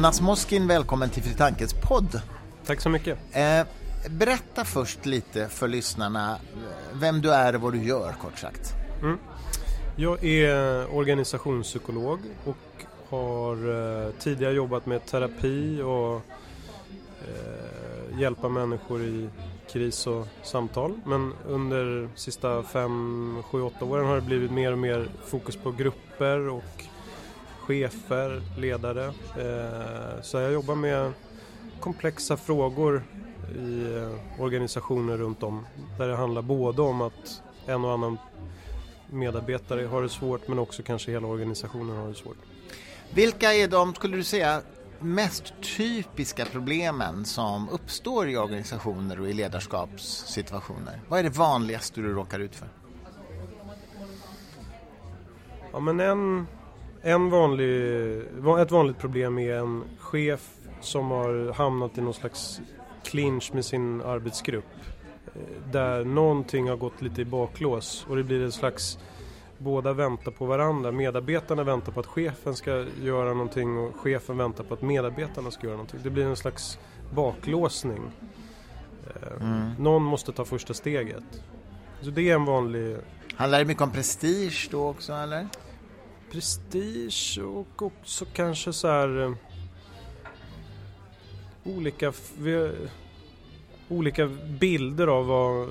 Jonas Moskin, välkommen till Fritankes podd. Tack så mycket. Eh, berätta först lite för lyssnarna vem du är och vad du gör, kort sagt. Mm. Jag är organisationspsykolog och har eh, tidigare jobbat med terapi och eh, hjälpa människor i kris och samtal. Men under sista fem, sju, åtta åren har det blivit mer och mer fokus på grupper och chefer, ledare. Eh, så jag jobbar med komplexa frågor i eh, organisationer runt om. Där det handlar både om att en och annan medarbetare har det svårt men också kanske hela organisationen har det svårt. Vilka är de, skulle du säga, mest typiska problemen som uppstår i organisationer och i ledarskapssituationer? Vad är det vanligaste du råkar ut för? Ja, men en, en vanlig, ett vanligt problem är en chef som har hamnat i någon slags clinch med sin arbetsgrupp. Eh, där någonting har gått lite i baklås och det blir en slags båda väntar på varandra. Medarbetarna väntar på att chefen ska göra någonting och chefen väntar på att medarbetarna ska göra någonting. Det blir en slags baklåsning. Eh, mm. Någon måste ta första steget. Så det är en vanlig... Handlar det mycket om prestige då också eller? Prestige och också kanske så här eh, olika, olika bilder av vad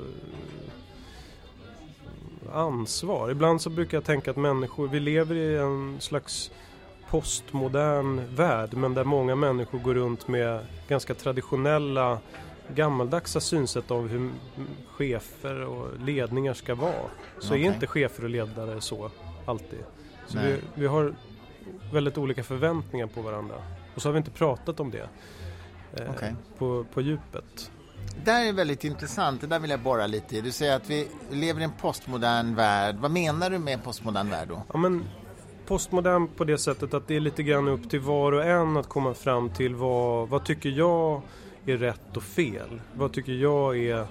ansvar. Ibland så brukar jag tänka att människor, vi lever i en slags postmodern värld men där många människor går runt med ganska traditionella gammaldags synsätt av hur chefer och ledningar ska vara. Så okay. är inte chefer och ledare så alltid. Så vi, vi, har väldigt olika förväntningar på varandra. Och så har vi inte pratat om det eh, okay. på, på djupet. Det där är väldigt intressant, det där vill jag borra lite i. Du säger att vi lever i en postmodern värld. Vad menar du med en postmodern värld då? Ja, men postmodern på det sättet att det är lite grann upp till var och en att komma fram till vad, vad tycker jag är rätt och fel? Vad tycker jag är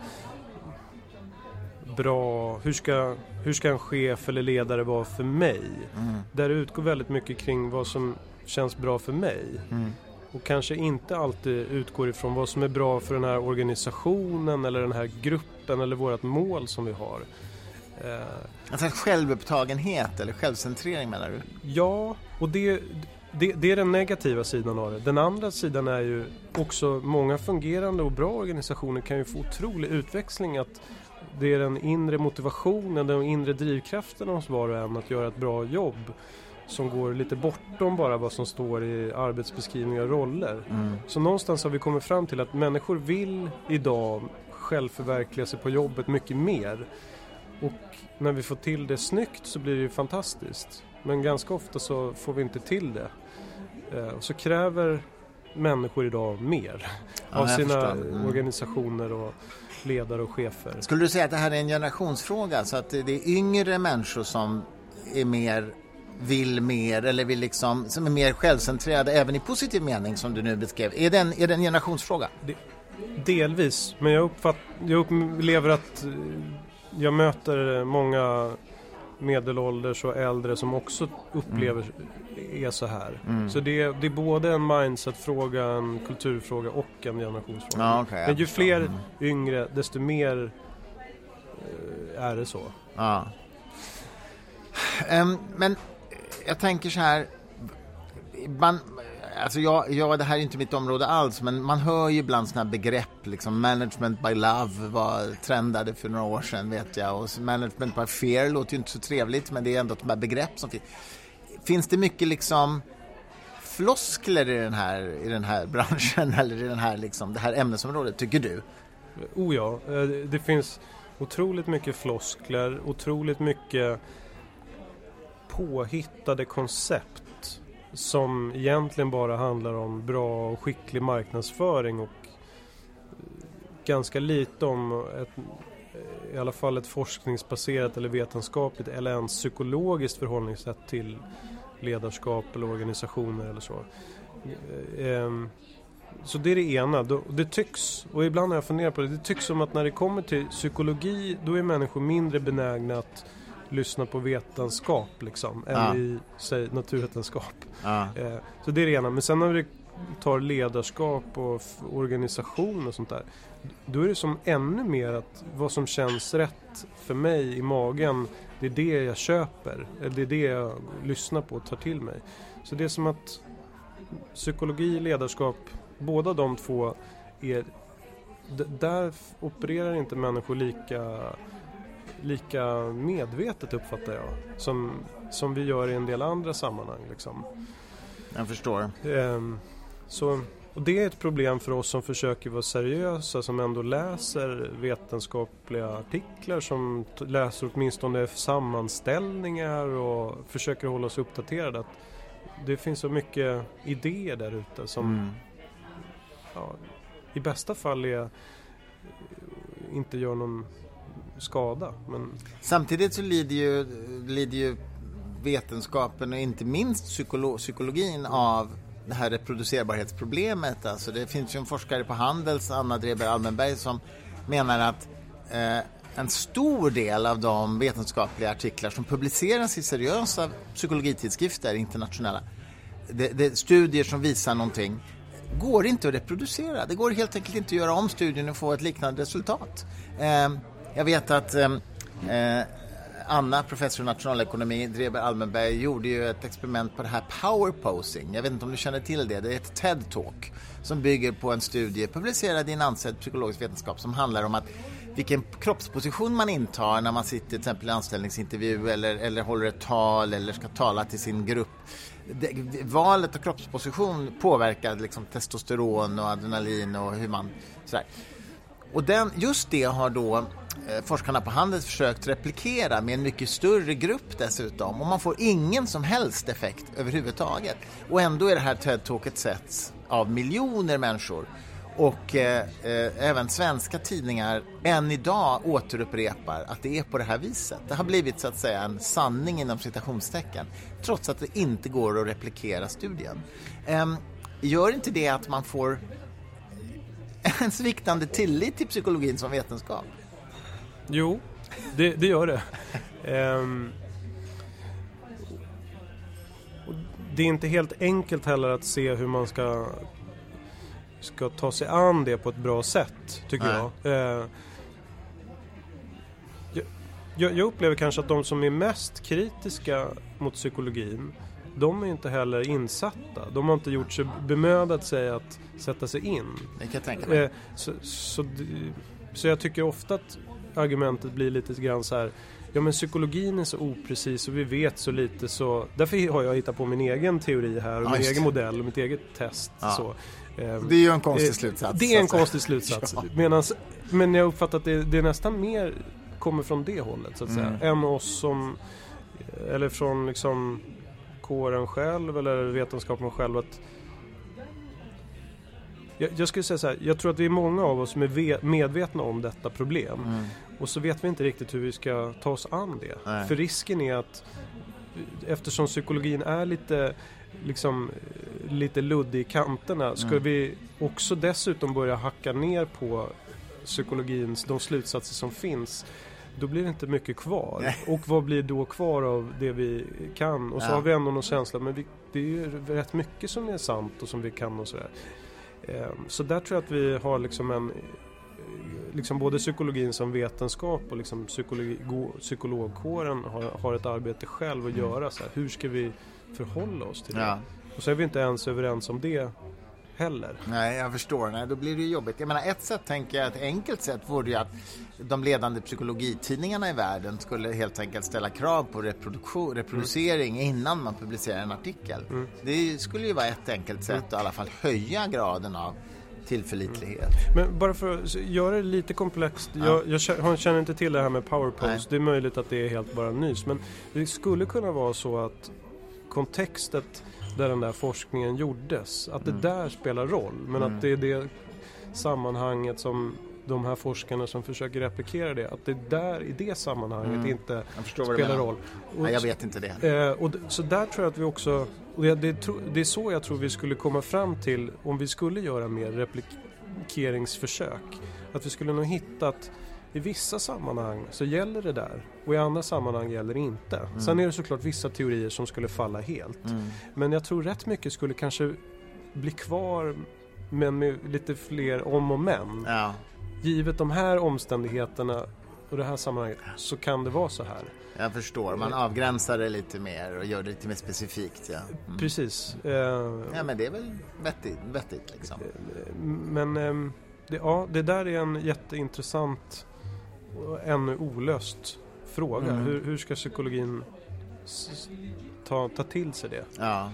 bra? Hur ska, hur ska en chef eller ledare vara för mig? Mm. Där utgår väldigt mycket kring vad som känns bra för mig. Mm och kanske inte alltid utgår ifrån vad som är bra för den här organisationen eller den här gruppen eller vårt mål som vi har. Eh, alltså självupptagenhet eller självcentrering menar du? Ja, och det, det, det, är den negativa sidan av det. Den andra sidan är ju också många fungerande och bra organisationer kan ju få otrolig utväxling att det är den inre motivationen, den inre drivkraften hos var och en att göra ett bra jobb som går lite bortom bara vad som står i arbetsbeskrivningar och roller. Mm. Så någonstans har vi kommit fram till att människor vill idag självförverkliga sig på jobbet mycket mer. Och när vi får till det snyggt så blir det ju fantastiskt. Men ganska ofta så får vi inte till det. Eh, och så kräver människor idag mer ja, av sina mm. organisationer och ledare och chefer. Skulle du säga att det här är en generationsfråga? Så att det är yngre människor som är mer vill mer eller vill liksom, som är mer självcentrerade även i positiv mening som du nu beskrev. Är det en, är det en generationsfråga? Det, delvis, men jag, uppfatt, jag upplever att eh, jag möter många medelålders och äldre som också upplever mm. är så här. Mm. Så det är, det är både en mindset-fråga, en kulturfråga och en generationsfråga. Ja, okay, Men ju fler mm. yngre, desto mer eh, är det så. Ja. Um, men jag tänker så här, man, alltså jag, jag, det här är inte mitt område alls, men man hör ju ibland sådana begrepp, liksom management by love var trendade för några år sedan vet jag, och management by fear låter ju inte så trevligt, men det är ändå ett här begrepp som finns. Finns det mycket liksom floskler i den här, i den här branschen eller i den här, liksom, det här ämnesområdet, tycker du? Oh ja, eh, det finns otroligt mycket floskler, otroligt mycket påhittade koncept som egentligen bara handlar om bra och skicklig marknadsföring och eh, ganska lite om ett, eh, i alla fall ett forskningsbaserat eller vetenskapligt eller ens psykologiskt förhållningssätt till ledarskap eller organisationer eller så. Eh, ehm, så det är det ena. Det tycks, och ibland har jag funderat på det, det tycks som att när det kommer till psykologi då är människor mindre benägna att lyssna på vetenskap liksom, än ja. i säg, naturvetenskap. Eh, så det är det ena. Men sen när det tar ledarskap och organisation och sånt där. Då är det som ännu mer att vad som känns rätt för mig i magen, det är det jag köper. Eller det är det jag lyssnar på och tar till mig. Så det är som att psykologi, ledarskap, båda de två är... Där opererar inte människor lika, lika medvetet uppfattar jag. Som, som vi gör i en del andra sammanhang. Liksom. Jag förstår. Um, så, och det är ett problem för oss som försöker vara seriösa, som ändå läser vetenskapliga artiklar, som läser åtminstone sammanställningar och försöker hålla oss uppdaterade. Att det finns så mycket idéer där ute som mm. ja, i bästa fall är, inte gör någon skada. Men... Samtidigt så lider ju, lider ju vetenskapen och inte minst psykolo psykologin av det här reproducerbarhetsproblemet. Alltså det finns ju en forskare på Handels, Anna Dreber Almenberg, som menar att eh, en stor del av de vetenskapliga artiklar som publiceras i seriösa psykologitidskrifter, internationella, det, det, studier som visar någonting, går inte att reproducera. Det går helt enkelt inte att göra om studien och få ett liknande resultat. Eh, jag vet att ehm, eh, Anna, professor i nationalekonomi, Dreber Almenberg, gjorde ju ett experiment på det här power posing. Jag vet inte om du känner till det. Det är ett TED-talk som bygger på en studie publicerad i en ansedd psykologisk vetenskap som handlar om att vilken kroppsposition man intar när man sitter till exempel i anställningsintervju eller, eller håller ett tal eller ska tala till sin grupp. Det, valet av kroppsposition påverkar liksom testosteron och adrenalin och hur man... Sådär. Och den, just det har då Eh, forskarna på Handels försökt replikera med en mycket större grupp dessutom och man får ingen som helst effekt överhuvudtaget. Och ändå är det här TED-talket setts av miljoner människor och eh, eh, även svenska tidningar än idag återupprepar att det är på det här viset. Det har blivit så att säga en sanning inom citationstecken trots att det inte går att replikera studien. Eh, gör inte det att man får en sviktande tillit till psykologin som vetenskap? Jo, det, det gör det. Um, det är inte helt enkelt heller att se hur man ska, ska ta sig an det på ett bra sätt, tycker Nej. jag. Uh, jag. Jag upplever kanske att de som är mest kritiska mot psykologin de är inte heller insatta. De har inte gjort sig bemödat sig att sätta sig in. Det kan jag tänka mig. Eh, så, så, så jag tycker ofta att argumentet blir lite grann så här Ja men psykologin är så oprecis och vi vet så lite så Därför har jag hittat på min egen teori här och ja, min egen modell och mitt eget test. Ja. Så. Det är ju en konstig eh, slutsats. Det är en konstig slutsats. ja. Medans, men jag uppfattar att det, det nästan mer kommer från det hållet så att säga. Mm. Än oss som Eller från liksom kåren själv eller vetenskapen själv. Att, jag, jag skulle säga så här, jag tror att vi är många av oss som är medvetna om detta problem. Mm. Och så vet vi inte riktigt hur vi ska ta oss an det. Nej. För risken är att eftersom psykologin är lite liksom lite luddig i kanterna ska mm. vi också dessutom börja hacka ner på psykologins, de slutsatser som finns då blir det inte mycket kvar. Nej. Och vad blir då kvar av det vi kan? Och så ja. har vi ändå någon känsla, men vi, det är ju rätt mycket som är sant och som vi kan och sådär. Ehm, så där tror jag att vi har liksom en liksom både psykologin som vetenskap och liksom psykologi, psykologkåren har, har ett arbete själv att göra. Så här, hur ska vi förhålla oss till det? Ja. Och så är vi inte ens överens om det heller. Nej, jag förstår. Nej, då blir det jobbigt. Jag menar, ett sätt tänker jag, ett enkelt sätt vore ju att de ledande psykologitidningarna i världen skulle helt enkelt ställa krav på reproduktion, reproducering mm. innan man publicerar en artikel. Mm. Det skulle ju vara ett enkelt sätt att i alla fall höja graden av tillförlitlighet. Mm. Men bara för att göra det lite komplext. Ja. Jag, jag, känner inte till det här med powerpost. Det är möjligt att det är helt bara nys. Men det skulle kunna vara så att kontextet där den där forskningen gjordes. Att det mm. där spelar roll. Men mm. att det är det sammanhanget som de här forskarna som försöker replikera det, att det där i det sammanhanget mm. inte spelar roll. Och, Nej, jag vet inte det. Eh, och så där tror jag att vi också, och det, det, det, är så jag tror vi skulle komma fram till om vi skulle göra mer replikeringsförsök. Att vi skulle nog hitta att i vissa sammanhang så gäller det där och i andra sammanhang gäller det inte. Mm. Sen är det såklart vissa teorier som skulle falla helt. Mm. Men jag tror rätt mycket skulle kanske bli kvar men med lite fler om och men. Ja. Givet de här omständigheterna och det här sammanhanget så kan det vara så här. Jag förstår, man avgränsar det lite mer och gör det lite mer specifikt. Ja, mm. Precis. Eh, ja men det är väl vettigt, vettigt liksom. Men eh, det, ja, det där är en jätteintressant ännu olöst fråga. Mm. Hur, hur, ska psykologin ta, ta till sig det? Ja.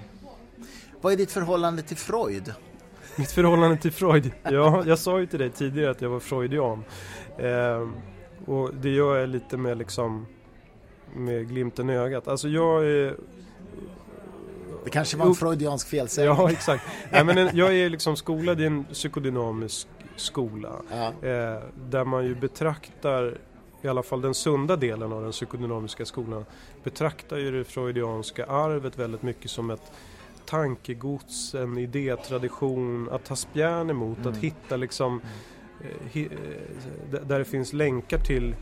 Vad är ditt förhållande till Freud? Mitt förhållande till Freud? Ja, jag sa ju till dig tidigare att jag var freudian. Eh, och det gör jag lite med liksom med glimten i ögat. Alltså jag är... Det kanske var en freudiansk felsägning. Ja, exakt. Nej, men jag är liksom skolad i en psykodynamisk skola. Ja. Eh, där man ju betraktar, i alla fall den sunda delen av den psykodynamiska skolan, betraktar ju det freudianska arvet väldigt mycket som ett tankegods, en idétradition, att ta spjärn emot, mm. att hitta liksom eh, eh, där det finns länkar till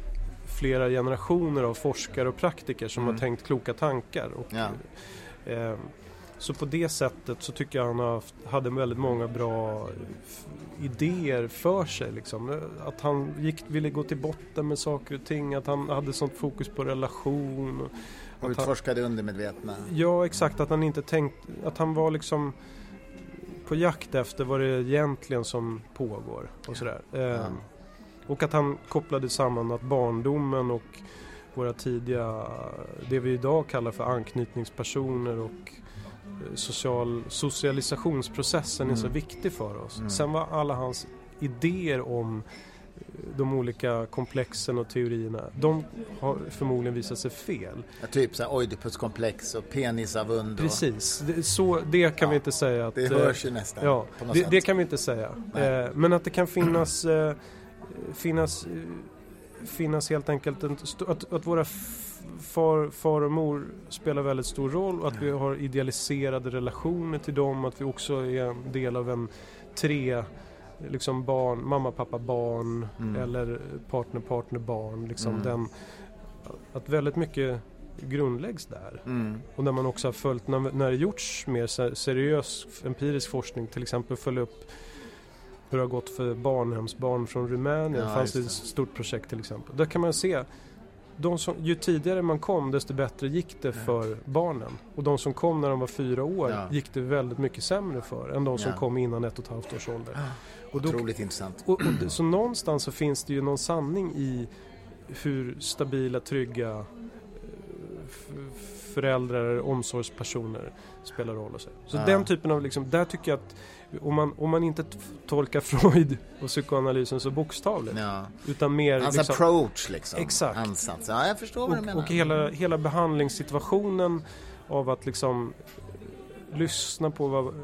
flera generationer av forskare och praktiker som mm. har tänkt kloka tankar. Och, ja. eh, så på det sättet så tycker jag han har, hade väldigt många bra idéer för sig. Liksom. Att han gick, ville gå till botten med saker och ting, att han hade sånt fokus på relation. Och, utforskade han, undermedvetna. Ja, exakt. Att han inte tänkt, att han var liksom på jakt efter vad det är egentligen som pågår och sådär. Ja. Eh, och att han kopplade samman att barndomen och våra tidiga, det vi idag kallar för anknytningspersoner och social, socialisationsprocessen mm. är så mm. viktig för oss. Mm. Sen var alla hans idéer om eh, de olika komplexen och teorierna, de har förmodligen visat sig fel. Ja, typ så Oidipuskomplex och penisavund. Och... Precis, det, så, det kan ja, vi inte säga. Att, det hörs ju nästan. Ja, det, det, kan vi inte säga. Eh, men att det kan finnas eh, finnas, finnas helt enkelt en, att, att våra far, far och mor spelar väldigt stor roll och att vi har idealiserade relationer till dem, att vi också är en del av en tre liksom barn, mamma, pappa, barn mm. eller partner, partner, barn. Liksom mm. den, att väldigt mycket grundläggs där. Mm. Och när man också har följt, när, när det gjorts mer seriös empirisk forskning, till exempel följa upp hur det har gått för barnhemsbarn från Rumänien. Ja, det fanns det ett stort projekt till exempel. Där kan man se de som, ju tidigare man kom desto bättre gick det för barnen. Och de som kom när de var fyra år ja. gick det väldigt mycket sämre för än de som ja. kom innan ett och ett halvt års ålder. Och då, Otroligt intressant. Och, och, så någonstans så finns det ju någon sanning i hur stabila, trygga eh, föräldrar, omsorgspersoner spelar roll. Och så så ja. den typen av, liksom, där tycker jag att om man, om man inte tolkar Freud och psykoanalysen så bokstavligt. Ja. Utan mer... Hans liksom, approach liksom. Exakt. Ansats. Ja, jag förstår vad och, du menar. Och hela, hela behandlingssituationen av att liksom lyssna på vad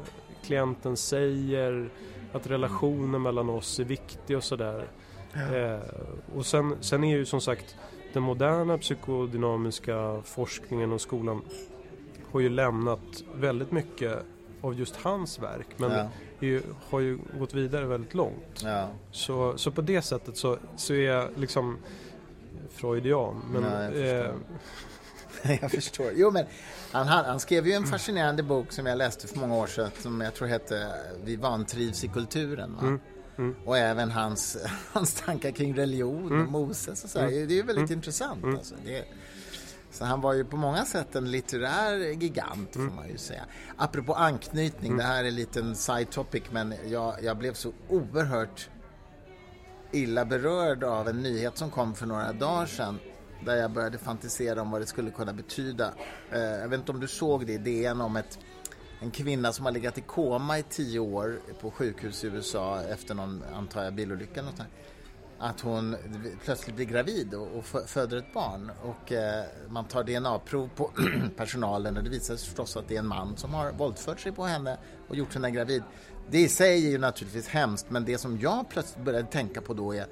klienten säger, att relationen mellan oss är viktig och sådär. Ja. Eh, och sen, sen är ju som sagt den moderna psykodynamiska forskningen och skolan har ju lämnat väldigt mycket av just hans verk. Men ja. ju, har ju gått vidare väldigt långt. Ja. Så, så på det sättet så, så är jag liksom freudian. Men, ja, jag, förstår. Eh, jag förstår. Jo, men han, han, skrev ju en fascinerande bok som jag läste för många år sedan som jag tror hette Vi vantrivs i kulturen. Mm. Mm. Och även hans, hans tankar kring religion mm. och Moses och så. Mm. Det är ju väldigt mm. intressant. Mm. Alltså. Det, så han var ju på många sätt en litterär gigant får mm. man ju säga. Apropå anknytning, det här är en liten side topic men jag, jag blev så oerhört illa berörd av en nyhet som kom för några dagar sedan där jag började fantisera om vad det skulle kunna betyda. Eh, jag vet inte om du såg det i DN om ett, en kvinna som har legat i koma i tio år på sjukhus i USA efter någon, antar jag, bilolycka. Något att hon plötsligt blir gravid och, och föder ett barn och eh, man tar DNA-prov på personalen och det visar sig förstås att det är en man som har våldfört sig på henne och gjort henne gravid. Det i sig är ju naturligtvis hemskt men det som jag plötsligt började tänka på då är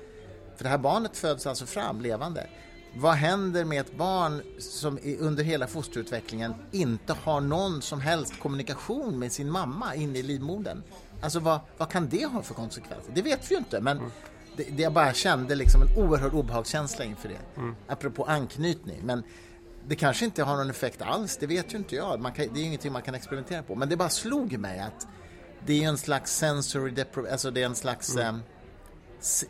för det här barnet föds alltså fram levande. Vad händer med ett barn som under hela fosterutvecklingen inte har någon som helst kommunikation med sin mamma inne i livmodern? Alltså vad, vad kan det ha för konsekvenser? Det vet vi ju inte men mm det, det jag bara kände liksom en oerhörd obehagskänsla inför det. Mm. Apropå anknytning. Men det kanske inte har någon effekt alls, det vet ju inte jag. Man kan, det är ingenting man kan experimentera på. Men det bara slog mig att det är en slags sensory deprivation, alltså det är en slags Mm. eh,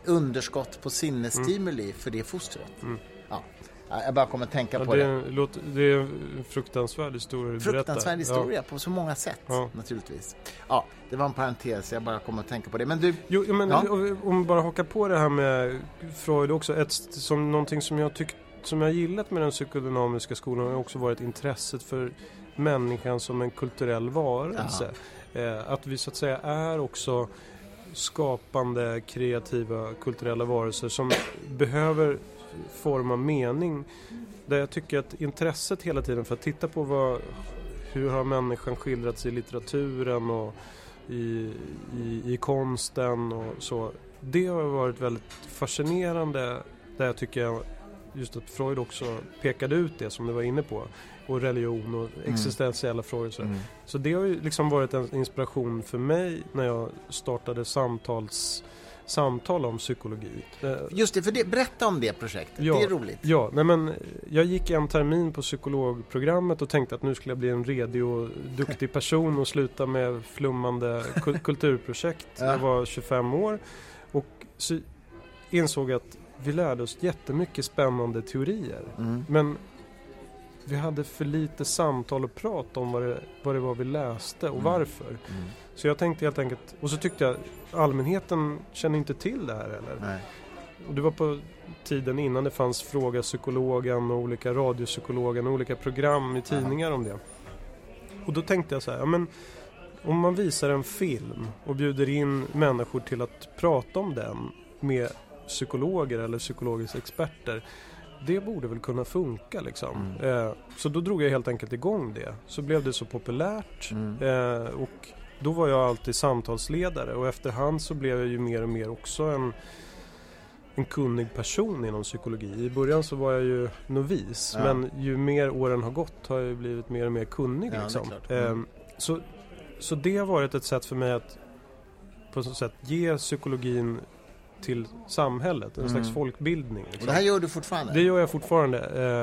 underskott på sinnesstimuli för det fostret. Ja. Ja, Jag bara kommer att tänka Ja, på det, det. det är en fruktansvärd historia du Fruktansvärd berättar. historia på så många sätt Ja. naturligtvis. Ja, det var en parentes, jag bara kommer att tänka på det. Men du, Jo, ja, men Ja. om om vi bara hakar på det här med Freud också. Ett, som någonting som jag tyckt, som jag gillat med den psykodynamiska skolan har också varit intresset för människan som en kulturell varelse. Eh, att vi så att säga är också skapande, kreativa, kulturella varelser som behöver forma mening. Där jag tycker att intresset hela tiden för att titta på vad, hur har människan skildrats i litteraturen och i, i, i konsten och så. Det har varit väldigt fascinerande där jag tycker just att Freud också pekade ut det som du var inne på. Och religion och existentiella frågor. Så. Mm. så det har ju liksom varit en inspiration för mig när jag startade samtals, samtal om psykologi. Just det, för det, berätta om det projektet. Ja. Det är roligt. Ja, nej men jag gick en termin på psykologprogrammet och tänkte att nu skulle jag bli en redig och duktig person och sluta med flummande kul- kulturprojekt. Ja. Jag var 25 år och så insåg att vi lärde oss jättemycket spännande teorier. Mm. Men vi hade för lite samtal och prat om vad det, vad det var vi läste och Mm. varför. Mm. Så jag tänkte helt enkelt, och så tyckte jag allmänheten känner inte till det här eller? Nej. Och det var på tiden innan det fanns Fråga Psykologen och olika radiopsykologen och olika program i tidningar om det. Och då tänkte jag så här, ja men om man visar en film och bjuder in människor till att prata om den med psykologer eller psykologiska experter. Det borde väl kunna funka liksom. Eh, så då drog jag helt enkelt igång det. Så blev det så populärt. Mm. Eh, och då var jag alltid samtalsledare och efterhand så blev jag ju mer och mer också en, en kunnig person inom psykologi. I början så var jag ju novis Ja. men ju mer åren har gått har jag ju blivit mer och mer kunnig. Ja, liksom. Mm. Eh, så, så det har varit ett sätt för mig att på så sätt ge psykologin till samhället, en Mm. slags folkbildning. Och Liksom. det här gör du fortfarande? Det gör jag fortfarande.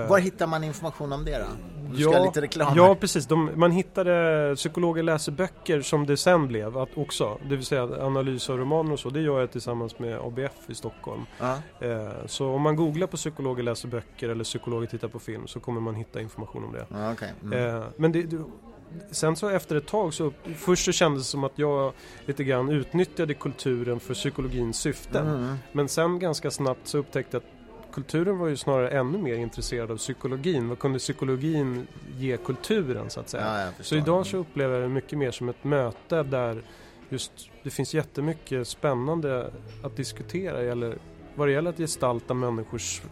Eh, Var hittar man information om det då? Du ska Ja, ha lite reklam Ja, precis. De, man hittade psykologer läser böcker som det sen blev att också. Det vill säga analys av romaner och så. Det gör jag tillsammans med ABF i Stockholm. Ja. Eh, så om man googlar på psykologer läser böcker eller psykologer tittar på film så kommer man hitta information om det. Ja, okej. Mm. Eh, men det, sen så efter ett tag så först så kändes det som att jag lite grann utnyttjade kulturen för psykologins syften. Mm. Men sen ganska snabbt så upptäckte jag att kulturen var ju snarare ännu mer intresserad av psykologin. Vad kunde psykologin ge kulturen så att säga? Ja, så idag så upplever jag det mycket mer som ett möte där just det finns jättemycket spännande att diskutera eller vad det gäller att gestalta människors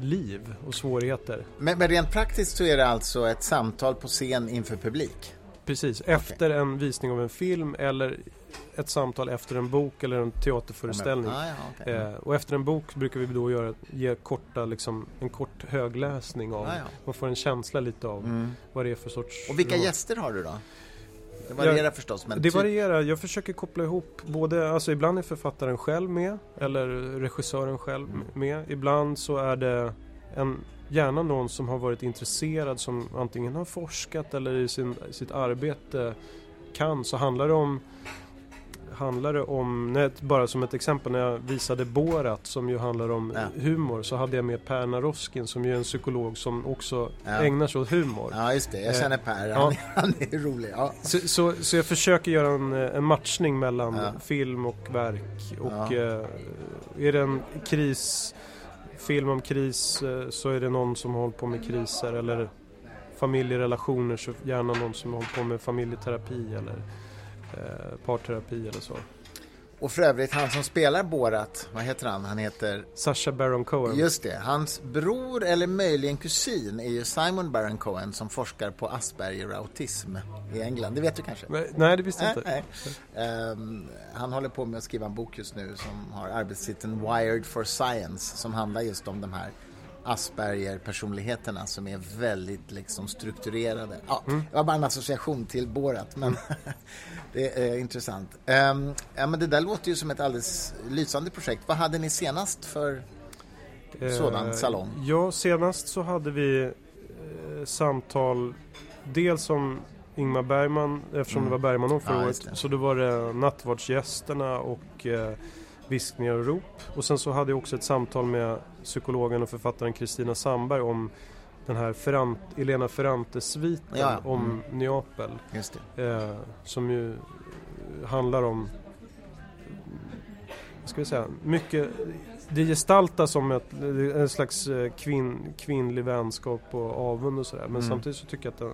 liv och svårigheter. Men, men rent praktiskt så är det alltså ett samtal på scen inför publik? Precis, efter en visning av en film eller ett samtal efter en bok eller en teaterföreställning. Ja, ja, okej. Eh, och efter en bok brukar vi då göra, ge korta, liksom, en kort högläsning av. Ja, ja. Man får en känsla lite av Mm. vad det är för sorts... Och vilka roman. gäster har du då? Det varierar förstås men Det typ- varierar. Jag försöker koppla ihop både, alltså ibland är författaren själv med eller regissören själv Mm. med. Ibland så är det en, gärna någon som har varit intresserad som antingen har forskat eller i sin, sitt arbete kan. Så handlar det om Handlar det om, nej, bara som ett exempel när jag visade Borat som ju handlar om Ja. humor så hade jag med Per Naroskin som ju är en psykolog som också Ja. ägnar sig åt humor. Ja just det, jag Eh, känner Per, ja. han, han är rolig. Så, så, så jag försöker göra en, en matchning mellan film och verk. Och eh, är det en kris, film om kris eh, så är det någon som håller på med kriser eller familjerelationer så gärna någon som håller på med familjeterapi eller eh, parterapi eller så. Och för övrigt, han som spelar Borat, vad heter han? Han heter, Sacha Baron Cohen. just det, hans bror eller möjligen kusin är ju Simon Baron Cohen som forskar på Asperger autism i England. Det vet du kanske? Men- Nej, det visste jag Nej, inte. nej. Ehm, han håller på med att skriva en bok just nu som har arbetstiteln Wired for Science som handlar just om de här Asperger-personligheterna som är väldigt liksom strukturerade. Ja, Mm. Det var bara en association till Borat, men det är intressant. Ehm, ja, men det där låter ju som ett alldeles lysande projekt. Vad hade ni senast för sådan Eh, salong? Ja, senast så hade vi eh, samtal dels om Ingmar Bergman, eftersom Mm. det var Bergman förra Ja, året. Så då var det Nattvardsgästerna och eh, Viskningar och rop. Och sen så hade jag också ett samtal med psykologen och författaren Kristina Sandberg om den här Ferrant, Elena Ferrante-sviten Ja, ja. om Mm. Neapel. Eh, som ju handlar om, vad ska vi säga, mycket, det gestaltas som ett, en slags eh, kvinn, kvinnlig vänskap och avund och sådär. Men Mm. samtidigt så tycker jag att den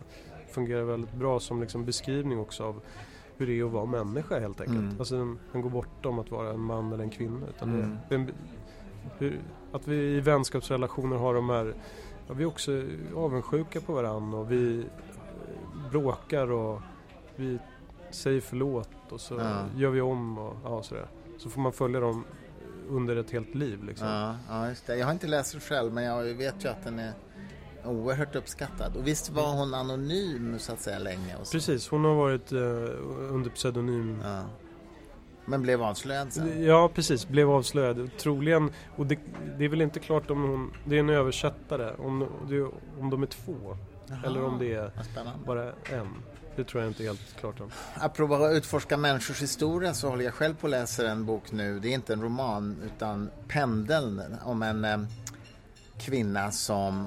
fungerar väldigt bra som liksom beskrivning också av hur det är att vara människa helt enkelt. Mm. Alltså den, den går bortom att vara en man eller en kvinna. Utan Mm. det, hur, att vi i vänskapsrelationer har de här, ja, vi är också avundsjuka på varandra och vi eh, bråkar och vi säger förlåt och så Ja. gör vi om och ja, sådär. Så får man följa dem under ett helt liv liksom. Ja, ja, just det. Jag har inte läst den själv men jag vet ju att den är oerhört uppskattad. Och visst var hon anonym så att säga länge? Och så. Precis, hon har varit eh, under pseudonym. Ja. Men blev avslöjad sen? Ja precis, blev avslöjad. Troligen, och det, det är väl inte klart om hon, det är en översättare, om, om de är två. Jaha. Eller om det är bara en. Det tror jag inte är helt klart om. Apropå att utforska människors historia så håller jag själv på att läsa en bok nu. Det är inte en roman utan Pendeln om en eh, kvinna som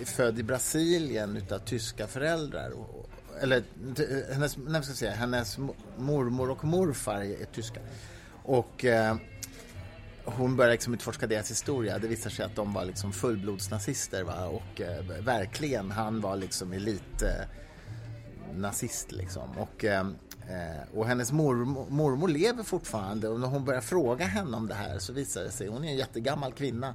är född i Brasilien utav tyska föräldrar. Och- eller hennes, nej, ska jag säga, hennes mormor och morfar är tyska. Och eh, hon börjar liksom utforska deras historia. Det visar sig att de var liksom fullblodsnazister. Va? Och eh, verkligen, han var liksom elitnazist. Eh, liksom. Och, eh, eh och hennes mormor, mormor lever fortfarande och när hon börjar fråga henne om det här så visar det sig, hon är en jättegammal kvinna,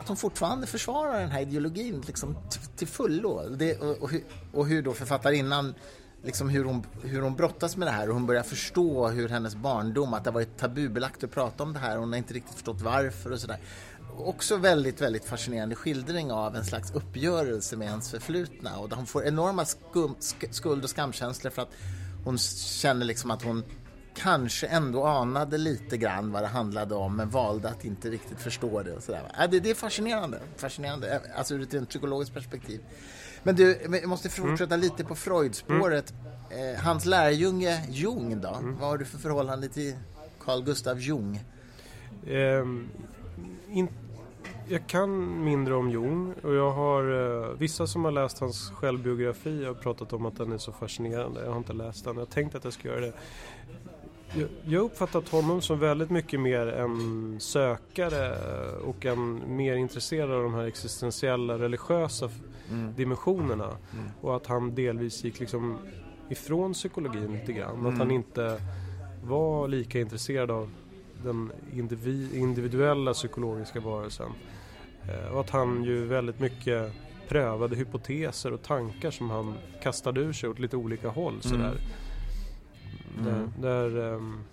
att hon fortfarande försvarar den här ideologin liksom till fullo. Det, och, och, hur- och hur då författarinnan Liksom hur, hon, hur hon brottas med det här och hon börjar förstå hur hennes barndom, att det har varit tabubelagt att prata om det här. Hon har inte riktigt förstått varför och sådär. Också väldigt, väldigt fascinerande skildring av en slags uppgörelse med ens förflutna och där hon får enorma skum, sk- skuld och skamkänslor för att hon känner liksom att hon kanske ändå anade lite grann vad det handlade om men valde att inte riktigt förstå det och sådär. va. Ja, det, det är fascinerande, fascinerande, alltså ur ett psykologiskt perspektiv. Men du, jag måste fortsätta lite på Freud-spåret. Eh, hans lärjunge Jung då, vad har du för förhållande till Carl Gustav Jung? Ehm, in, jag kan mindre om Jung och jag har eh, vissa som har läst hans självbiografi har pratat om att den är så fascinerande. Jag har inte läst den. Jag tänkte att jag ska göra det. Jag, uppfattat honom som väldigt mycket mer en sökare och en mer intresserad av de här existentiella religiösa Mm. dimensionerna. Och att han delvis gick liksom ifrån psykologin lite grann. Att han inte var lika intresserad av den indivi- individuella psykologiska varelsen. Eh, och att han ju väldigt mycket prövade hypoteser och tankar som han kastade ur sig åt lite olika håll sådär. Där, där, ehm,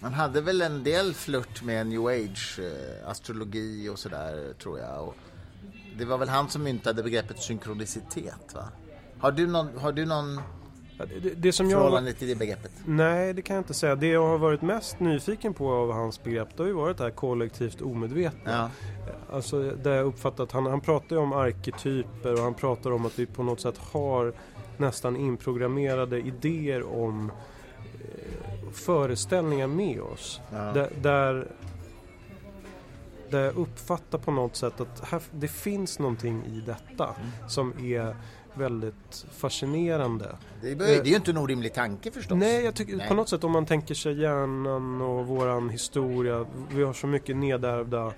Han hade väl en del flört med new age, eh, astrologi och sådär tror jag. Och det var väl han som myntade begreppet synkronicitet va? Har du någon, har du någon det, det som jag... förhållande till det begreppet? Nej, det kan jag inte säga. Det jag har varit mest nyfiken på av hans begrepp, det har ju varit det här kollektivt omedvetna. Ja. Alltså där jag uppfattat, han, han pratar ju om arketyper och han pratar om att vi på något sätt har nästan inprogrammerade idéer om eh, föreställningar med oss. Ja. Där, där, där jag uppfattar på något sätt att här, det finns någonting i detta Mm. som är väldigt fascinerande. Det, är, det är ju inte en orimlig tanke förstås. Nej, jag tycker Nej. på något sätt om man tänker sig hjärnan och våran historia. Vi har så mycket nedärvda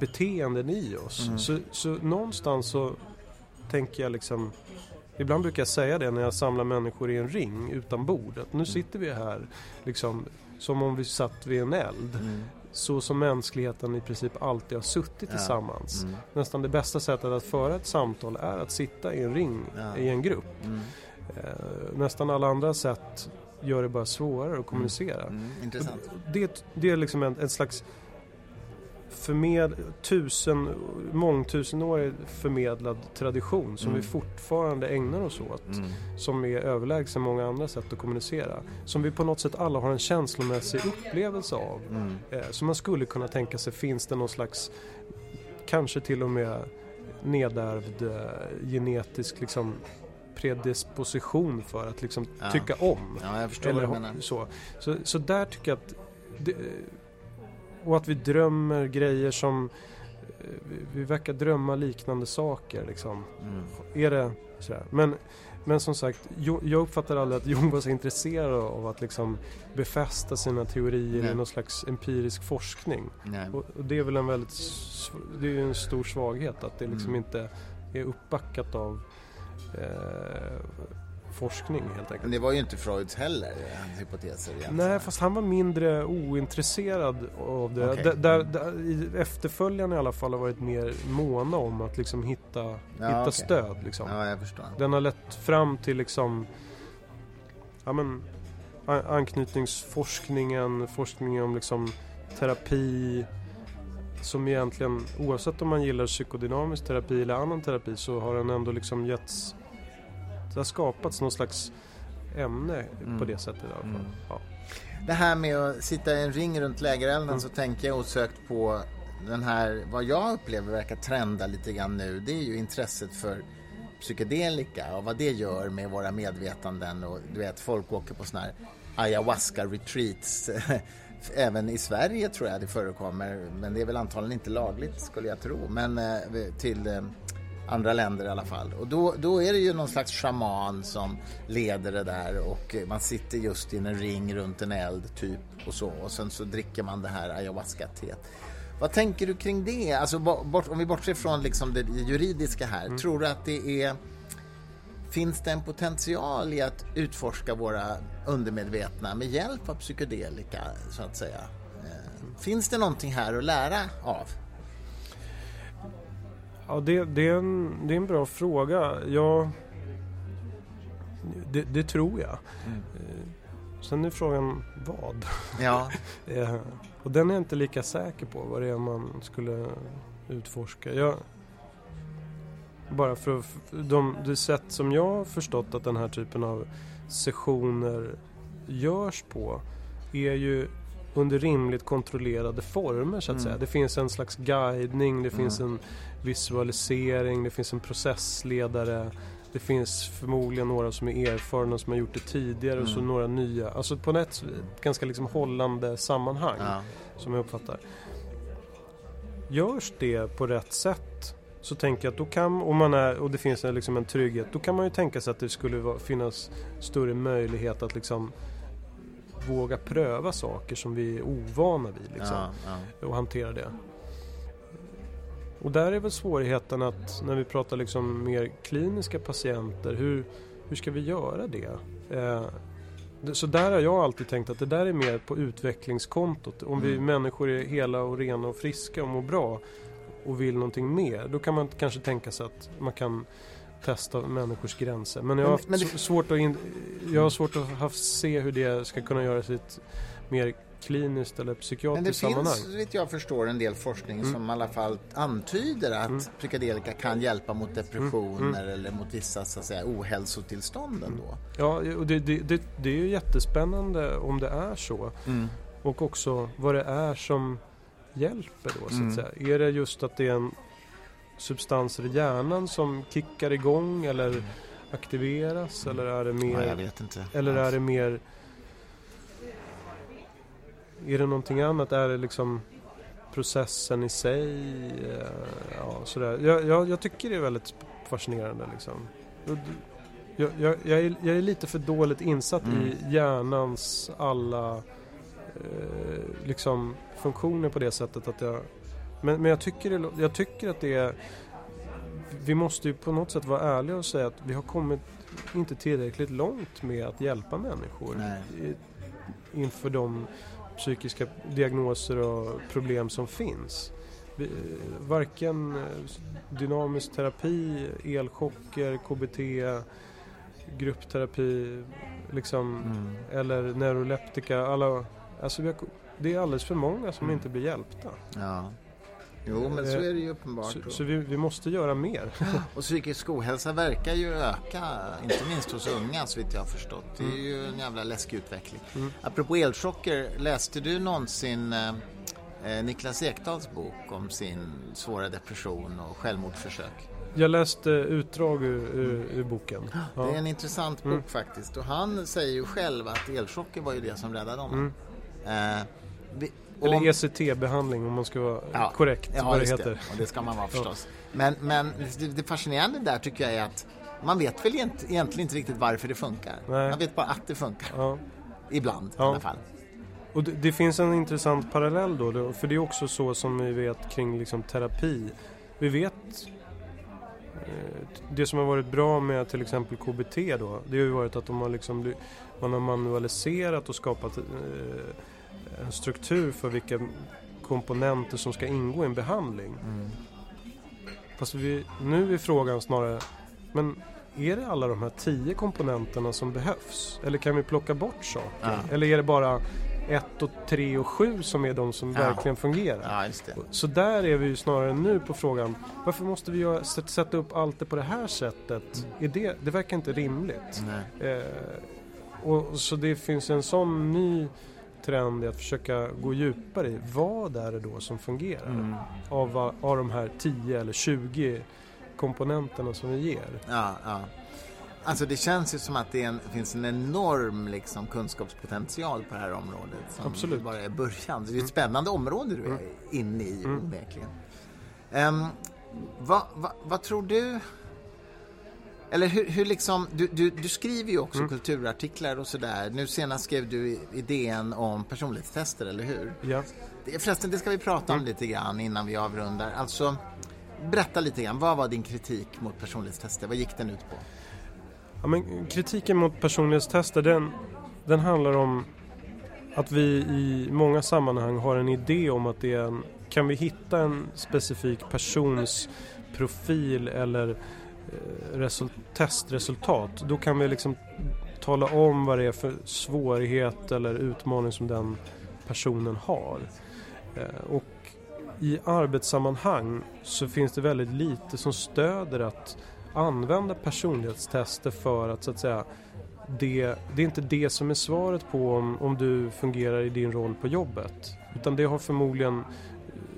beteenden i oss. Mm. Så, så någonstans så tänker jag liksom Ibland brukar jag säga det när jag samlar människor i en ring utan bord. Att nu sitter vi här liksom som om vi satt vid en eld. Mm. Så som mänskligheten i princip alltid har suttit Ja. tillsammans. Mm. Nästan det bästa sättet att föra ett samtal är att sitta i en ring Ja. i en grupp. Mm. Eh, nästan alla andra sätt gör det bara svårare att kommunicera. Mm. Intressant. Det, det är liksom en, en slags förmed, tusen, mångtusenårig förmedlad tradition som Mm. vi fortfarande ägnar oss åt. Mm. Som är överlägsen många andra sätt att kommunicera. Som vi på något sätt alla har en känslomässig upplevelse av. Mm. Eh, så man skulle kunna tänka sig, finns det någon slags, kanske till och med nedärvd eh, genetisk liksom predisposition för att liksom Ja. tycka om. Ja, jag förstår Eller vad du menar. så. så. Så där tycker jag att det, och att vi drömmer grejer som eh, vi- verkar drömma liknande saker liksom. Mm. Är det sådär? Men, men som sagt, jo, jag uppfattar aldrig att Jung var så intresserad av att liksom befästa sina teorier Nej. i någon slags empirisk forskning. Och, och det är väl en väldigt, det är ju en stor svaghet att det liksom Mm. inte är uppbackat av eh, forskning helt enkelt. Men det var ju inte Freuds heller, hans hypoteser egentligen. Nej, fast han var mindre ointresserad av det. Okej. Där, där, efterföljarna i alla fall har varit mer måna om att liksom hitta, hitta okej. stöd. Liksom. Ja, jag förstår. Den har lett fram till liksom ja, men, an- anknytningsforskningen, forskningen om liksom terapi som egentligen, oavsett om man gillar psykodynamisk terapi eller annan terapi så har den ändå liksom getts det har skapats någon slags ämne Mm. på det sättet i alla fall. Mm. Ja. Det här med att sitta i en ring runt lägerelden Mm. så tänker jag osökt på den här, vad jag upplever verkar trenda lite grann nu, det är ju intresset för psykedelika och vad det gör med våra medvetanden och du vet, folk åker på såna här ayahuasca-retreats. Även i Sverige tror jag det förekommer, men det är väl antagligen inte lagligt skulle jag tro, men eh, till eh, andra länder i alla fall. Och då, då är det ju någon slags shaman som leder det där och eh, man sitter just i en ring runt en eld typ och så och sen så dricker man det här ayahuasca-teet. Vad tänker du kring det? Alltså, bo- bort, om vi bortser från liksom det juridiska här, tror du att det är Finns det en potential i att utforska våra undermedvetna med hjälp av psykedelika så att säga? Eh, Finns det någonting här att lära av? Ja, det, det, är en, det är en bra fråga. Jag, det, det tror jag. Mm. Eh, Sen är frågan vad? Ja, Eh, Och den är jag inte lika säker på vad det är man skulle utforska. Jag, bara för att- de, det sätt som jag har förstått att den här typen av sessioner görs på är ju under rimligt kontrollerade former så att Mm. säga. Det finns en slags guidning, det Mm. finns en visualisering, det finns en processledare. Det finns förmodligen några som är erfarna som har gjort det tidigare och så Mm. några nya. Alltså på ett ganska liksom hållande sammanhang ja. som jag uppfattar. Görs det på rätt sätt så tänker jag att då kan, om man är, och det finns liksom en trygghet, då kan man ju tänka sig att det skulle finnas större möjlighet att liksom våga pröva saker som vi är ovana vid liksom, ja, ja. och hantera det. Och där är väl svårigheten att när vi pratar liksom mer kliniska patienter, hur, hur ska vi göra det? Eh, så där har jag alltid tänkt att det där är mer på utvecklingskontot. Om vi Mm. människor är hela och rena och friska och mår bra och vill någonting mer, då kan man kanske tänka sig att man kan testa människors gränser. Men jag har Men- haft men det- s- svårt att, in, jag har svårt att haft, se hur det ska kunna göras i ett mer kliniskt eller Men det psykiatriskt finns, sammanhang. så jag förstår, en del forskning Mm. som i alla fall antyder att Mm. psykedelika kan hjälpa mot depressioner Mm. eller mot vissa så att säga, ohälsotillstånd ändå. Ja, och det, det, det, det är ju jättespännande om det är så. Och också vad det är som hjälper då så Mm. att säga. Är det just att det är en substanser i hjärnan som kickar igång eller aktiveras eller är det mer Ja, jag vet inte. eller är det mer Är det någonting annat? Är det liksom processen i sig? Eh, Ja, sådär. Jag, jag, jag tycker det är väldigt fascinerande liksom. Jag, jag, jag, är, jag är lite för dåligt insatt Mm. i hjärnans alla eh, liksom funktioner på det sättet att jag men, men jag, tycker det, jag tycker att det är Vi måste ju på något sätt vara ärliga och säga att vi har kommit inte tillräckligt långt med att hjälpa människor Nej. inför de psykiska diagnoser och problem som finns. Vi, varken eh, dynamisk terapi, elchocker, KBT, gruppterapi liksom, Mm. eller neuroleptika. Alla, alltså har, det är alldeles för många som Mm. inte blir hjälpta. Ja. Jo, men så är det ju uppenbart. Så, så vi, vi måste göra mer. Och psykisk ohälsa verkar ju öka, inte minst hos unga så vitt jag har förstått. Det är ju en jävla läskig utveckling. Mm. Apropå elchocker, läste du någonsin eh, eh, Niklas Ekdals bok om sin svåra depression och självmordsförsök. Jag läste utdrag ur, ur, ur boken. Ja. Det är en intressant bok mm. faktiskt och han säger ju själv att elchocker var ju det som räddade honom. Mm. Eh, Eller ECT-behandling om man ska vara ja, korrekt. Ja, vad det heter. Det. Och det ska man vara förstås. Men, men det, det fascinerande där tycker jag är att man vet väl egentligen inte riktigt varför det funkar. Nej. Man vet bara att det funkar. Ja. Ibland ja. i alla fall. Och det, det, finns en intressant parallell då, för det är också så som vi vet kring liksom terapi. Vi vet eh, det som har varit bra med till exempel KBT då, det har ju varit att de har liksom, man har manualiserat och skapat eh, en struktur för vilka komponenter som ska ingå i en behandling. Mm. Fast vi, nu är frågan snarare, men är det alla de här tio komponenterna som behövs? Eller kan vi plocka bort saker? Ja. Eller är det bara ett och tre och sju som är de som ja. verkligen fungerar? Ja, Så där är vi ju snarare nu på frågan varför måste vi göra, sätta upp allt det på det här sättet? Mm. Är det, det verkar inte rimligt. Eh, och, så det finns en sån ny trend i att försöka gå djupare i vad är det då som fungerar mm. av, av de här 10 eller 20 komponenterna som vi ger. Ja, ja. Alltså det känns ju som att det, en, finns en enorm liksom, kunskapspotential på det här området. Som Absolut. bara är början. Det är ett mm. spännande område du är mm. inne i mm. onekligen. Um, vad, vad, vad tror du eller hur, hur liksom, du, du, du, skriver ju också mm. kulturartiklar och sådär. Nu senast skrev du idén om personlighetstester, eller hur? Ja. Förresten, det ska vi prata om mm. lite grann innan vi avrundar. Alltså, berätta lite grann. Vad var din kritik mot personlighetstester? Vad gick den ut på? Ja, men kritiken mot personlighetstester, den, den handlar om att vi i många sammanhang har en idé om att det är en, kan vi hitta en specifik persons profil eller Eh, result, testresultat då kan vi liksom tala om vad det är för svårighet eller utmaning som den personen har. Eh, och i arbetssammanhang så finns det väldigt lite som stöder att använda personlighetstester för att så att säga det, det är inte det som är svaret på om, om du fungerar i din roll på jobbet. Utan det har förmodligen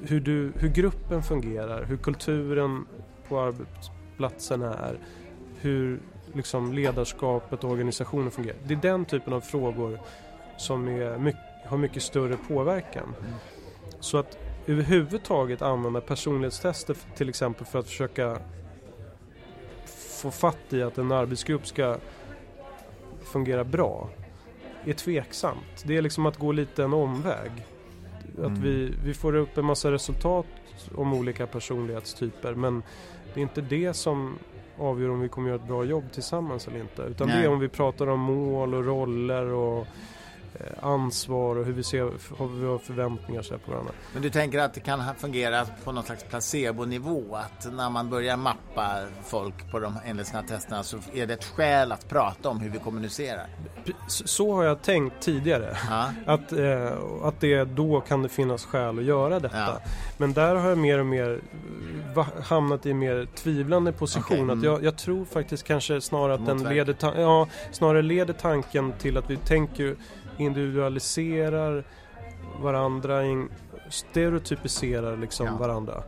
hur, du, hur gruppen fungerar, hur kulturen på arbetsplatsen platsen är, hur liksom ledarskapet och organisationen fungerar. Det är den typen av frågor som är mycket, har mycket större påverkan. Mm. Så att överhuvudtaget använda personlighetstester till exempel för att försöka få fatt i att en arbetsgrupp ska fungera bra är tveksamt. Det är liksom att gå lite en omväg. Att mm. vi, vi får upp en massa resultat om olika personlighetstyper men det är inte det som avgör om vi kommer göra ett bra jobb tillsammans eller inte. Utan Nej. det är om vi pratar om mål och roller och ansvar och hur vi ser hur vi har förväntningar så på varandra. Men du tänker att det kan fungera på någon slags placebo-nivå? Att när man börjar mappa folk på de enligt sina testerna så är det ett skäl att prata om hur vi kommunicerar? Så har jag tänkt tidigare. Ja. Att, eh, att det då kan det finnas skäl att göra detta. Ja. Men där har jag mer och mer hamnat i en mer tvivlande position. Okay. Att jag, jag, tror faktiskt kanske snarare att den leder, ja, snarare leder tanken till att vi tänker individualiserar varandra, stereotypiserar liksom ja. varandra.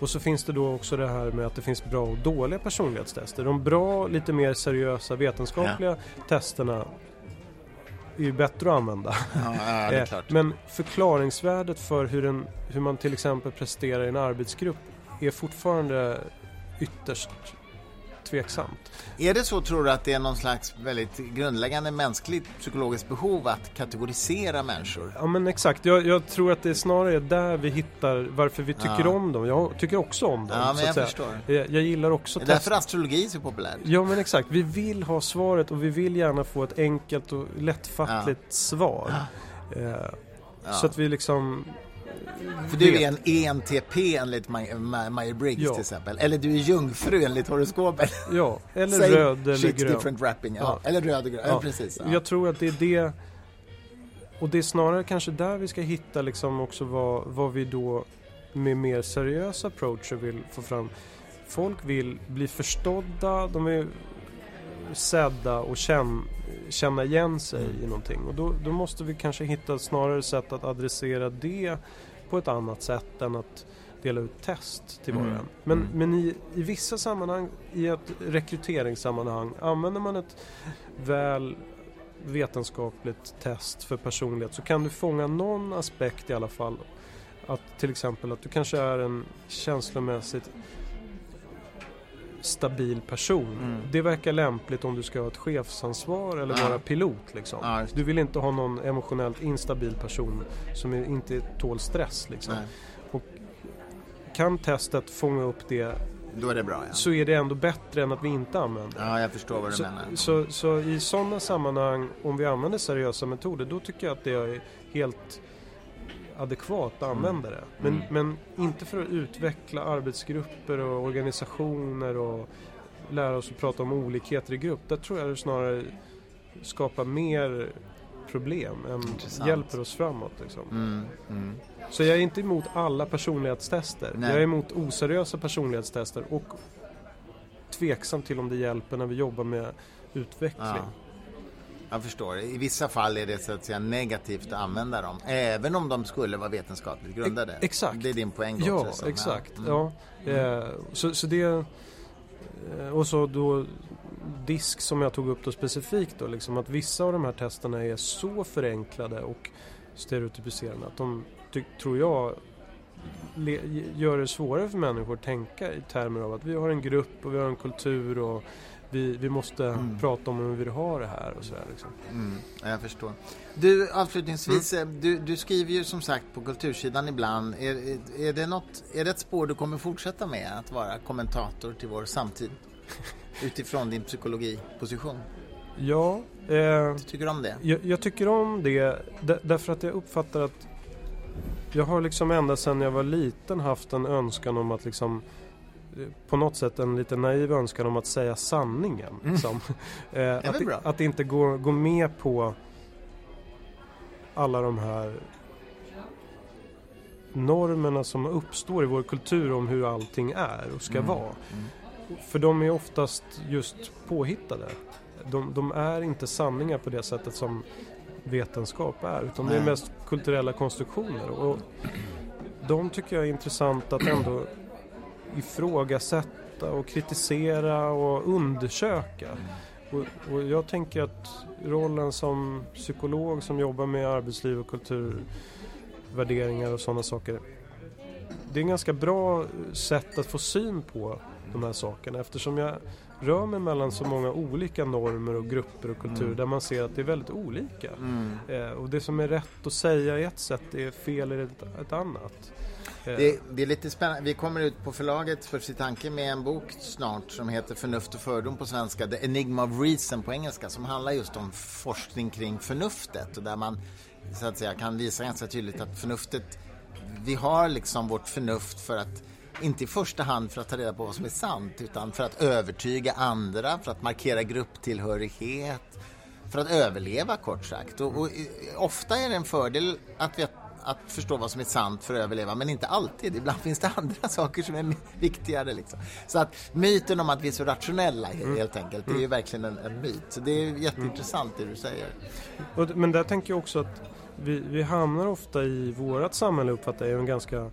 Och så finns det då också det här med att det finns bra och dåliga personlighetstester. De bra, lite mer seriösa vetenskapliga ja. testerna är ju bättre att använda. Ja, eh, Men förklaringsvärdet för hur, en, hur man till exempel presterar i en arbetsgrupp är fortfarande ytterst tveksamt. Är det så tror du att det är någon slags väldigt grundläggande mänskligt psykologiskt behov att kategorisera människor? Ja men exakt, jag, jag tror att det är snarare där vi hittar varför vi tycker ja. om dem. Jag tycker också om dem. Ja men jag förstår. Jag, jag, gillar också Det är därför astrologi är så populärt. Ja men exakt, vi vill ha svaret och vi vill gärna få ett enkelt och lättfattligt ja. svar. Eh, så att vi liksom för du är en ENTP enligt Meyer-Briggs ja. till exempel. Eller du är jungfru enligt horoskopet. Ja, eller röd eller grön. different wrapping. Ja. ja. Eller röd och grön. Ja. precis. Ja. Jag tror att det är det. Och det är snarare kanske där vi ska hitta liksom också vad, vad vi då med mer seriösa approacher vill få fram. Folk vill bli förstådda, de vill sedda och känna, känna igen sig mm. i någonting. Och då, då måste vi kanske hitta snarare sätt att adressera det på ett annat sätt än att dela ut test till var och Mm. en. Men, Mm. men i, i vissa sammanhang, i ett rekryteringssammanhang, använder man ett väl vetenskapligt test för personlighet så kan du fånga någon aspekt i alla fall. Att till exempel att du kanske är en känslomässigt stabil person. Mm. Det verkar lämpligt om du ska ha ett chefsansvar eller Ja. vara pilot. Liksom. Ja, just det. Du vill inte ha någon emotionellt instabil person som inte tål stress. Liksom. Nej. Kan testet fånga upp det Då är det bra ja. så är det ändå bättre än att vi inte använder det. Ja, jag förstår vad du Så, menar. så, så i sådana sammanhang, om vi använder seriösa metoder, då tycker jag att det är helt adekvat att använda det. Men, Mm. men inte för att utveckla arbetsgrupper och organisationer och lära oss att prata om olikheter i grupp. Där tror jag det snarare skapar mer problem än Intressant. hjälper oss framåt. Liksom. Mm, mm. Så jag är inte emot alla personlighetstester. Nej. Jag är emot oseriösa personlighetstester och tveksam till om det hjälper när vi jobbar med utveckling. Ja. Jag förstår. I vissa fall är det så att säga negativt att använda dem. Även om de skulle vara vetenskapligt grundade. exakt. Det är din poäng Ja, också. så. exakt. Mm. Ja. Eh, så, så det... eh, Och så då disk som jag tog upp då specifikt då, liksom att vissa av de här testerna är så förenklade och stereotypiserande att de, tror jag, gör det svårare för människor att tänka i termer av att vi har en grupp och vi har en kultur och vi, vi måste Mm. prata om hur vi vill ha det här och sådär liksom. Mm, ja, jag förstår. Du, avslutningsvis, Mm. eh, du, du skriver ju som sagt på kultursidan ibland. Är, är, är, det något, är det ett spår du kommer fortsätta med, att vara kommentator till vår samtid? Utifrån din psykologiposition. Ja, eh, Du tycker om det? Jag, jag tycker om det därför att jag uppfattar att jag har liksom ända sedan jag var liten haft en önskan om att liksom på något sätt en lite naiv önskan om att säga sanningen. Liksom. Eh, väl att, bra. att inte gå, gå med på alla de här normerna som uppstår i vår kultur om hur allting är och ska Mm. vara. Mm. För de är oftast just påhittade. De, de är inte sanningar på det sättet som vetenskap är utan det är Nej. mest kulturella konstruktioner. Och de tycker jag är intressant att ändå ifrågasätta och kritisera och undersöka. Och, och jag tänker att rollen som psykolog som jobbar med arbetsliv och kulturvärderingar och sådana saker. Det är en ganska bra sätt att få syn på de här sakerna eftersom jag rör mig mellan så många olika normer och grupper och kulturer Mm. där man ser att det är väldigt olika. Mm. Eh, och det som är rätt att säga i ett sätt är fel i ett, ett annat. Eh. Det, det är lite spännande. Vi kommer ut på förlaget för sitt tanke med en bok snart som heter Förnuft och fördom på svenska, The Enigma of Reason på engelska, som handlar just om forskning kring förnuftet och där man så att säga kan visa ganska tydligt att förnuftet, vi har liksom vårt förnuft för att inte i första hand för att ta reda på vad som är sant utan för att övertyga andra, för att markera grupptillhörighet, för att överleva kort sagt. Och, och ofta är det en fördel att, vi att förstå vad som är sant för att överleva, men inte alltid. Ibland finns det andra saker som är viktigare. Liksom. Så att myten om att vi är så rationella he- helt enkelt, det är ju verkligen en, en myt. Så det är jätteintressant det du säger. Men där tänker jag också att vi, vi hamnar ofta i vårt samhälle uppfattar jag en ganska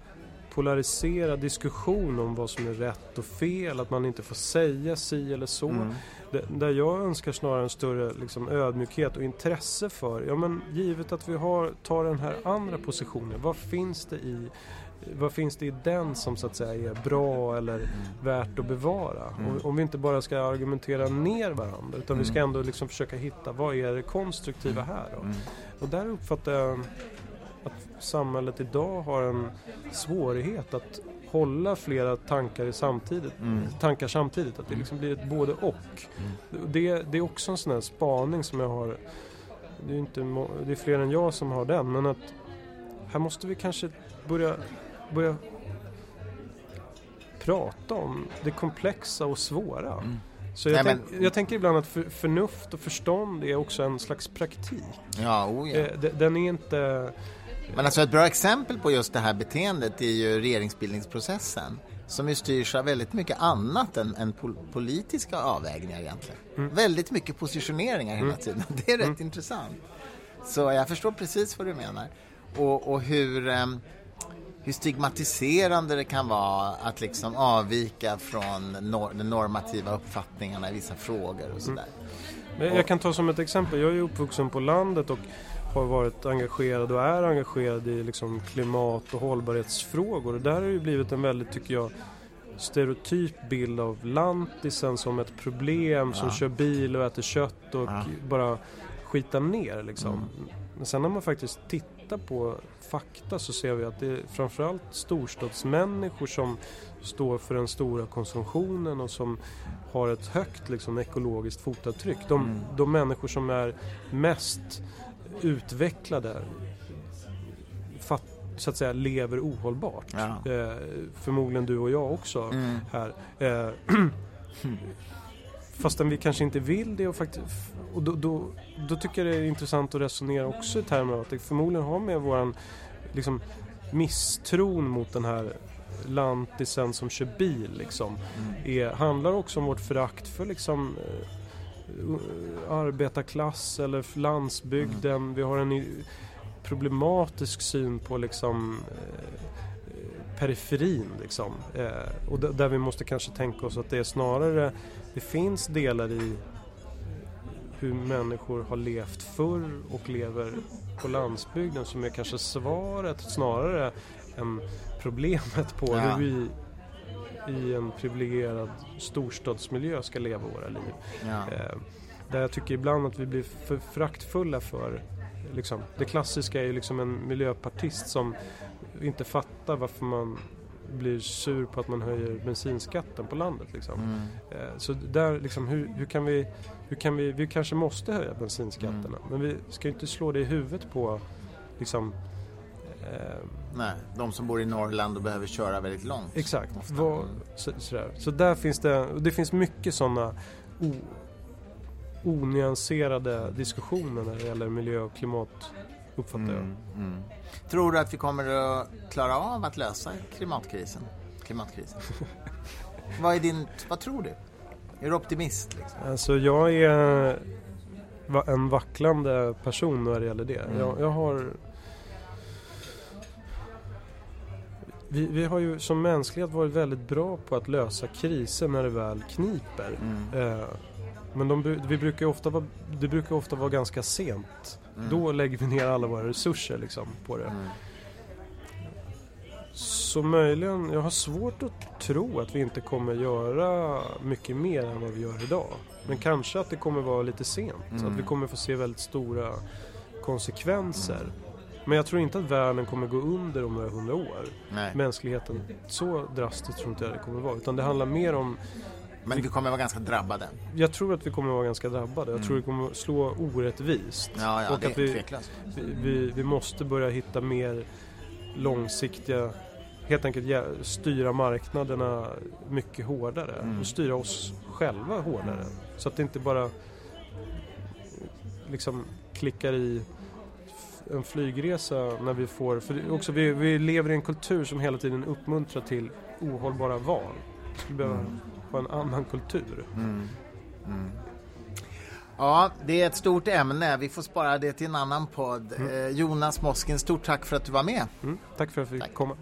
polariserad diskussion om vad som är rätt och fel, att man inte får säga si eller så. Mm. D- Där jag önskar snarare en större liksom, ödmjukhet och intresse för, ja men givet att vi har, tar den här andra positionen, vad finns det i vad finns det i den som så att säga är bra eller värt att bevara? Mm. Om, vi inte bara ska argumentera ner varandra utan vi ska ändå liksom försöka hitta vad är det konstruktiva här då? Mm. Och där uppfattar jag att samhället idag har en svårighet att hålla flera tankar i samtidigt, Mm. tankar samtidigt. Att det liksom blir ett både och. Det, det är också en sån här spaning som jag har. Det är, inte, det är fler än jag som har den. Men att här måste vi kanske börja, börja prata om det komplexa och svåra. Mm. Så jag, Nej, tänk, jag tänker ibland att för, förnuft och förstånd är också en slags praktik. Ja, oh ja. Eh, de- Den är inte... Men alltså ett bra exempel på just det här beteendet är ju regeringsbildningsprocessen som ju styrs av väldigt mycket annat än, än pol- politiska avvägningar egentligen. Mm. Väldigt mycket positioneringar hela tiden. Det är rätt intressant. Så jag förstår precis vad du menar. Och, och hur... ehm, hur stigmatiserande det kan vara att liksom avvika från nor de normativa uppfattningarna i vissa frågor och sådär. Mm. Jag kan ta som ett exempel, jag är uppvuxen på landet och har varit engagerad och är engagerad i liksom klimat och hållbarhetsfrågor. Och där har det blivit en väldigt, tycker jag, stereotyp bild av lantisen som ett problem som kör bil och äter kött och ja. bara skitar ner liksom. Mm. Men sen när man faktiskt tittar på fakta så ser vi att det är framförallt storstadsmänniskor som står för den stora konsumtionen och som har ett högt liksom, ekologiskt fotavtryck. De, mm. de människor som är mest utvecklade fatt, så att säga lever ohållbart. Ja. Eh, förmodligen du och jag också mm. här. Eh, fastän vi kanske inte vill det och, faktiskt, och då, då, då, tycker jag det är intressant att resonera också i termer av att det förmodligen har med våran liksom, misstron mot den här lantisen som kör bil liksom. Mm. Är, handlar också om vårt förakt för liksom eh, arbetarklass eller landsbygden. Mm. Vi har en problematisk syn på liksom eh, periferin liksom. Eh, och där vi måste kanske tänka oss att det är snarare, det finns delar i hur människor har levt förr och lever på landsbygden som är kanske svaret snarare än problemet på ja. hur vi i en privilegierad storstadsmiljö ska leva våra liv. Ja. Eh, där jag tycker ibland att vi blir för fraktfulla för liksom, det klassiska är ju liksom en miljöpartist som inte fattar varför man blir sur på att man höjer bensinskatten på landet. Liksom. Mm. Eh, så där, liksom, hur, hur, kan vi, hur kan vi, vi kanske måste höja bensinskatterna mm. men vi ska inte slå det i huvudet på liksom, eh, Nej, de som bor i Norrland och behöver köra väldigt långt. Exakt. Var, så, sådär. så där finns det, det finns mycket sådana onyanserade diskussioner när det gäller miljö och klimat uppfattar jag. Mm, mm. Tror du att vi kommer att klara av att lösa klimatkrisen? klimatkrisen? vad, är din, vad tror du? Är du optimist? Liksom? Alltså jag är en vacklande person när det gäller det. Mm. Jag, jag, har vi, vi, har ju som mänsklighet varit väldigt bra på att lösa kriser när det väl kniper. Mm. Eh, men de, vi brukar ofta vara, det brukar ofta vara ganska sent. Mm. Då lägger vi ner alla våra resurser liksom, på det. Mm. Så möjligen, jag har svårt att tro att vi inte kommer göra mycket mer än vad vi gör idag. Men kanske att det kommer vara lite sent. Mm. Att vi kommer få se väldigt stora konsekvenser. Mm. Men jag tror inte att världen kommer gå under om några hundra år. Nej. Mänskligheten, så drastiskt tror inte jag det kommer vara. Utan det handlar mer om men vi kommer vara ganska drabbade. Jag tror att vi kommer vara ganska drabbade. Jag mm. tror att vi kommer slå orättvist. Ja, ja, och det att vi, vi, vi, vi, måste börja hitta mer långsiktiga, helt enkelt styra marknaderna mycket hårdare. Mm. Och styra oss själva hårdare. Så att det inte bara liksom klickar i en flygresa när vi får, för också vi, vi lever i en kultur som hela tiden uppmuntrar till ohållbara val. Vi skulle behöva mm på en annan kultur. Mm. Mm. Ja, det är ett stort ämne. Vi får spara det till en annan podd. Mm. Eh, Jonas Moskin, stort tack för att du var med. Mm. Tack för att jag fick komma.